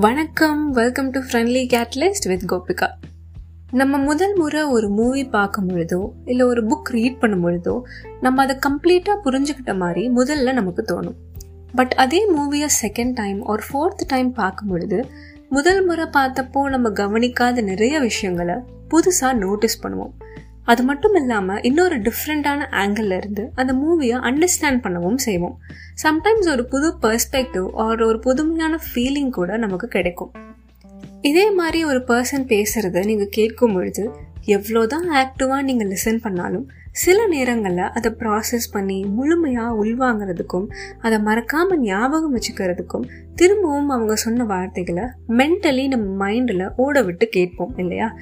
வணக்கம். Welcome to friendly catalyst with Gopika நம்ம முதல் முறை ஒரு மூவி பார்க்கும் பொழுதோ இல்லை ஒரு புக் ரீட் பண்ணும் பொழுதோ நம்ம அதை கம்ப்ளீட்டாக புரிஞ்சுக்கிட்ட மாதிரி முதல்ல நமக்கு தோணும். பட் அதே மூவியை செகண்ட் டைம் ஒரு ஃபோர்த் டைம் பார்க்கும் பொழுது முதல் முறை பார்த்தப்போ நம்ம கவனிக்காத நிறைய விஷயங்களை புதுசாக நோட்டீஸ் பண்ணுவோம். அது மட்டும் இல்லாமல் இன்னொரு டிஃப்ரெண்ட்டான ஆங்கிள் இருந்து அந்த மூவியை அண்டர்ஸ்டாண்ட் பண்ணவும் செய்வோம். சம்டைம்ஸ் ஒரு புது பர்ஸ்பெக்டிவ் ஆர் ஒரு புதுமையான ஃபீலிங் கூட நமக்கு கிடைக்கும். இதே மாதிரி ஒரு பர்சன் பேசுகிறத நீங்கள் கேட்கும் பொழுது எவ்வளோதான் ஆக்டிவாக நீங்கள் லிசன் பண்ணாலும் சில நேரங்களில் அதை ப்ராசஸ் பண்ணி முழுமையாக உள்வாங்கிறதுக்கும் அதை மறக்காமல் ஞாபகம் வச்சுக்கிறதுக்கும் திரும்பவும் அவங்க சொன்ன வார்த்தைகளை மென்டலி நம்ம மைண்டில் ஓட விட்டு கேட்போம் இல்லையா?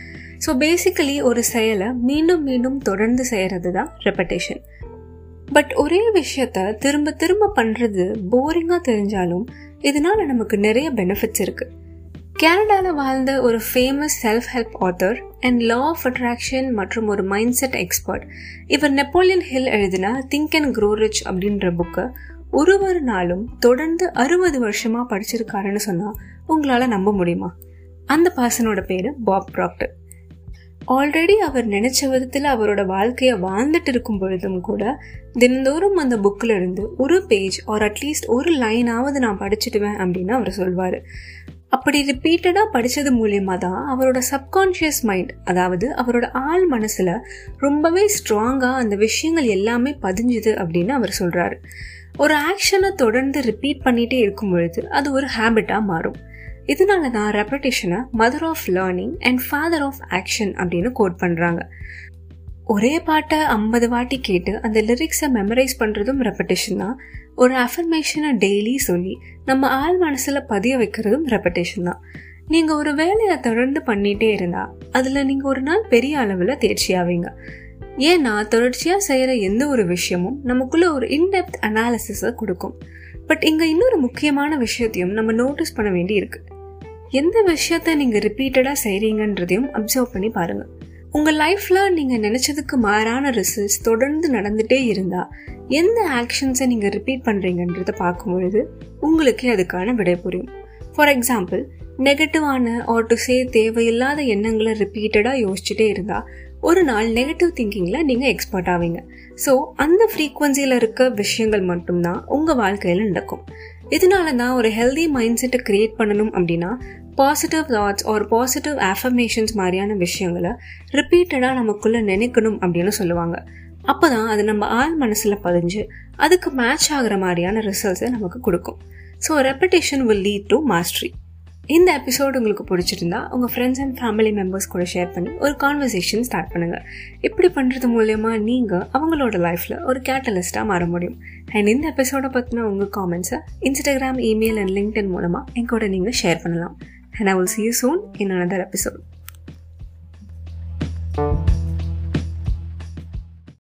ஸோ பேசிக்கலி ஒரு செயலை மீண்டும் மீண்டும் தொடர்ந்து செய்கிறது தான் ரெப்படேஷன் பட் ஒரே விஷயத்த திரும்ப திரும்ப பண்ணுறது போரிங்காக தெரிஞ்சாலும் இதனால் நமக்கு நிறைய பெனிஃபிட்ஸ் இருக்குது கனடாவில் வாழ்ந்த ஒரு famous self help author and law of attraction மற்றும் ஒரு மைண்ட் செட் எக்ஸ்பர்ட் இவர் நெப்போலியன் ஹில் எழுதின திங்க் அண்ட் க்ரோ ரிச் அப்படின்ற புக்கை ஒரு ஒரு நாளும் தொடர்ந்து அறுபது வருஷமாக படிச்சிருக்காருன்னு சொன்னால் உங்களால் நம்ப முடியுமா? அந்த பர்சனோட பேர் பாப் ப்ராக்டர் ஆல்ரெடி அவர் நினைச்ச விதத்தில் அவரோட வாழ்க்கையை வாழ்ந்துட்டு இருக்கும் பொழுதும் கூட தினந்தோறும் அந்த புக்கில் இருந்து ஒரு பேஜ் ஆர் அட்லீஸ்ட் ஒரு லைனாவது நான் படிச்சுடுவேன் அப்படின்னு அவர் சொல்வார். அப்படி ரிப்பீட்டடாக படித்தது மூலயமா தான் அவரோட சப்கான்ஷியஸ் மைண்ட் அதாவது அவரோட ஆள் மனசில் ரொம்பவே ஸ்ட்ராங்காக அந்த விஷயங்கள் எல்லாமே பதிஞ்சுது அப்படின்னு அவர் சொல்கிறாரு ஒரு ஆக்ஷனை தொடர்ந்து ரிப்பீட் பண்ணிகிட்டே இருக்கும் பொழுது அது ஒரு ஹேபிட்டாக மாறும். இதனால தான் ரெப்படேஷனை mother of learning and father of action அப்படின்னு கோட் பண்ணுறாங்க ஒரே பாட்டை ஐம்பது வாட்டி கேட்டு அந்த லிரிக்ஸை மெமரைஸ் பண்ணுறதும் ரெப்படேஷன் தான். ஒரு அஃபர்மேஷனை டெய்லி சொல்லி நம்ம ஆள் மனசில் பதிய வைக்கிறதும் ரெப்படேஷன் தான். நீங்கள் ஒரு வேலையை தொடர்ந்து பண்ணிகிட்டே இருந்தால் அதில் நீங்கள் ஒரு நாள் பெரிய அளவில் தேர்ச்சி ஆவீங்க. ஏன்னா தொடர்ச்சியாக செய்கிற எந்த ஒரு விஷயமும் நமக்குள்ள ஒரு இன்டெப்த் அனாலிசிஸை கொடுக்கும். பட் இங்கே இன்னொரு முக்கியமான விஷயத்தையும் நம்ம நோட்டீஸ் பண்ண வேண்டி இருக்குது எந்த விஷயத்த நீங்கள் ரிப்பீட்டடாக செய்கிறீங்கன்றதையும் அப்சர்வ் பண்ணி பாருங்கள் உங்கள் லைஃப்பில் நீங்கள் நினச்சதுக்கு மாறான ரிசல்ட்ஸ் தொடர்ந்து நடந்துகிட்டே இருந்தால் எந்த ஆக்ஷன்ஸை நீங்கள் ரிப்பீட் பண்ணுறீங்கன்றத பார்க்கும்பொழுது உங்களுக்கே அதுக்கான விடை புரியும். ஃபார் எக்ஸாம்பிள் நெகட்டிவான ஆர் டு சே தேவையில்லாத எண்ணங்களை ரிப்பீட்டடாக யோசிச்சுட்டே இருந்தால் ஒரு நாள் நெகட்டிவ் திங்கிங்கில் நீங்கள் எக்ஸ்பர்ட் ஆவீங்க. ஸோ அந்த ஃப்ரீக்குவன்சியில் இருக்க விஷயங்கள் மட்டும்தான் உங்கள் வாழ்க்கையில் நடக்கும். இதனால தான் ஒரு ஹெல்தி மைண்ட் செட்டை க்ரியேட் பண்ணணும் அப்படின்னா பாசிட்டிவ் தாட்ஸ் ஒரு பாசிட்டிவ் ஆஃபர்மேஷன்ஸ் மாதிரியான விஷயங்களை ரிப்பீட்டடாக நமக்குள்ளே நினைக்கணும் அப்படின்னு சொல்லுவாங்க. அப்போ தான் அது நம்ம ஆள் மனசில் பதிஞ்சு அதுக்கு மேட்ச் ஆகிற மாதிரியான ரிசல்ட்ஸை நமக்கு கொடுக்கும். So repetition will lead to mastery இந்த எபிசோடு உங்களுக்கு பிடிச்சிருந்தா உங்கள் ஃப்ரெண்ட்ஸ் அண்ட் ஃபேமிலி மெம்பர்ஸ் கூட ஷேர் பண்ணி ஒரு கான்வர்சேஷன் ஸ்டார்ட் பண்ணுங்கள் இப்படி பண்ணுறது மூலயமா நீங்கள் அவங்களோட லைஃப்பில் ஒரு கேட்டலிஸ்ட்டாக மாற முடியும். அண்ட் இந்த எபிசோடை பற்றின உங்கள் காமெண்ட்ஸை இன்ஸ்டாகிராம் இமெயில் அண்ட் லிங்க்டின் மூலமாக எங்கூட நீங்கள் ஷேர் பண்ணலாம். and I will see you soon in another episode.